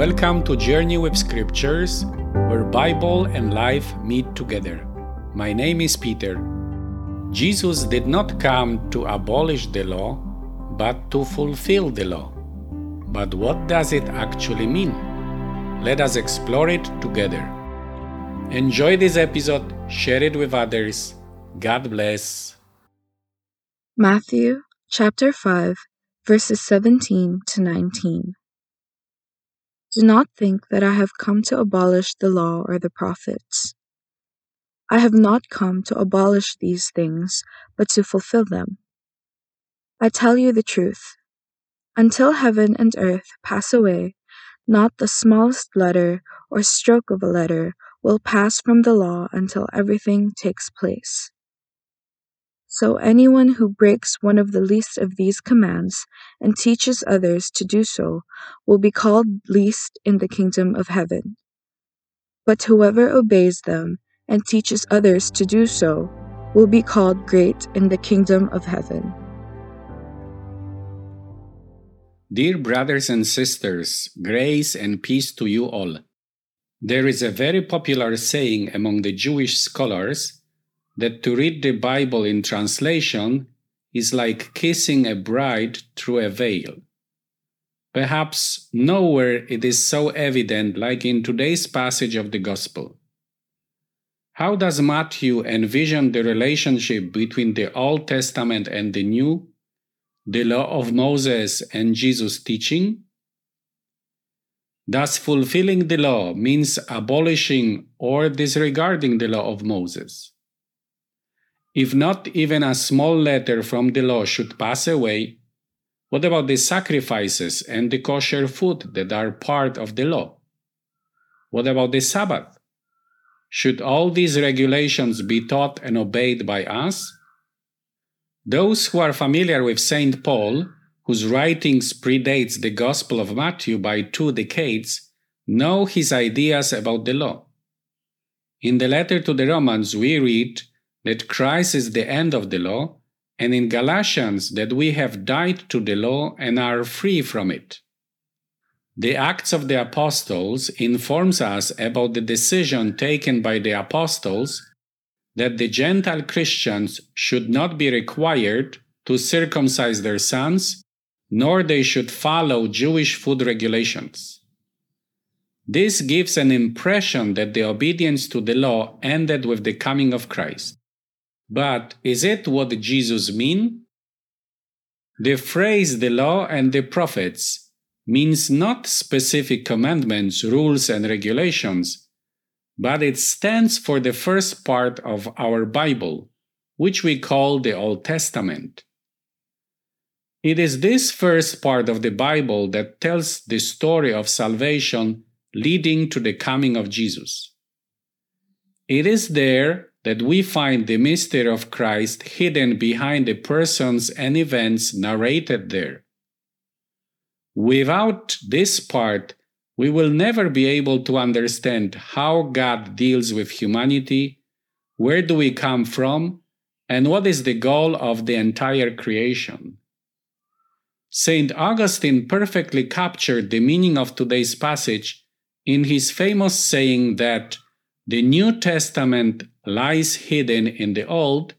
Welcome to Journey with Scriptures, where Bible and life meet together. My name is Peter. Jesus did not come to abolish the law, but to fulfill the law. But what does it actually mean? Let us explore it together. Enjoy this episode, share it with others. God bless. Matthew chapter 5, verses 17 to 19. Do not think that I have come to abolish the law or the prophets. I have not come to abolish these things, but to fulfill them. I tell you the truth. Until heaven and earth pass away, not the smallest letter or stroke of a letter will pass from the law until everything takes place. So anyone who breaks one of the least of these commands and teaches others to do so will be called least in the kingdom of heaven. But whoever obeys them and teaches others to do so will be called great in the kingdom of heaven. Dear brothers and sisters, grace and peace to you all. There is a very popular saying among the Jewish scholars that to read the Bible in translation is like kissing a bride through a veil. Perhaps nowhere it is so evident like in today's passage of the Gospel. How does Matthew envision the relationship between the Old Testament and the New, the law of Moses and Jesus' teaching? Does fulfilling the law means abolishing or disregarding the law of Moses? If not even a small letter from the law should pass away, what about the sacrifices and the kosher food that are part of the law? What about the Sabbath? Should all these regulations be taught and obeyed by us? Those who are familiar with St. Paul, whose writings predates the Gospel of Matthew by two decades, know his ideas about the law. In the letter to the Romans, we read that Christ is the end of the law, and in Galatians that we have died to the law and are free from it. The Acts of the Apostles informs us about the decision taken by the apostles that the Gentile Christians should not be required to circumcise their sons, nor they should follow Jewish food regulations. This gives an impression that the obedience to the law ended with the coming of Christ. But is it what Jesus mean? The phrase the law and the prophets means not specific commandments, rules, and regulations, but it stands for the first part of our Bible, which we call the Old Testament. It is this first part of the Bible that tells the story of salvation leading to the coming of Jesus. It is there that we find the mystery of Christ hidden behind the persons and events narrated there. Without this part, we will never be able to understand how God deals with humanity, where do we come from, and what is the goal of the entire creation. St. Augustine perfectly captured the meaning of today's passage in his famous saying that the New Testament lies hidden in the Old,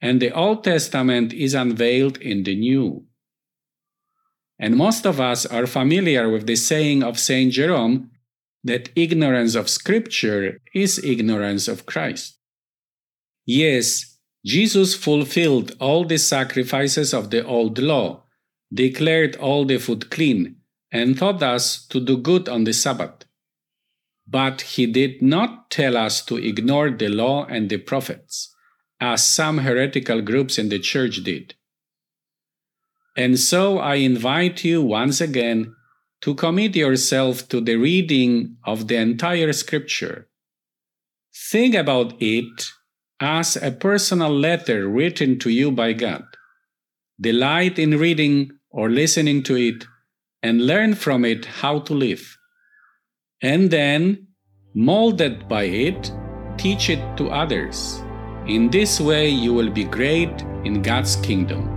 and the Old Testament is unveiled in the New. And most of us are familiar with the saying of St. Jerome that ignorance of Scripture is ignorance of Christ. Yes, Jesus fulfilled all the sacrifices of the old law, declared all the food clean, and taught us to do good on the Sabbath. But he did not tell us to ignore the law and the prophets, as some heretical groups in the church did. And so I invite you once again to commit yourself to the reading of the entire scripture. Think about it as a personal letter written to you by God. Delight in reading or listening to it and learn from it how to live and then, molded by it, teach it to others. In this way, you will be great in God's kingdom.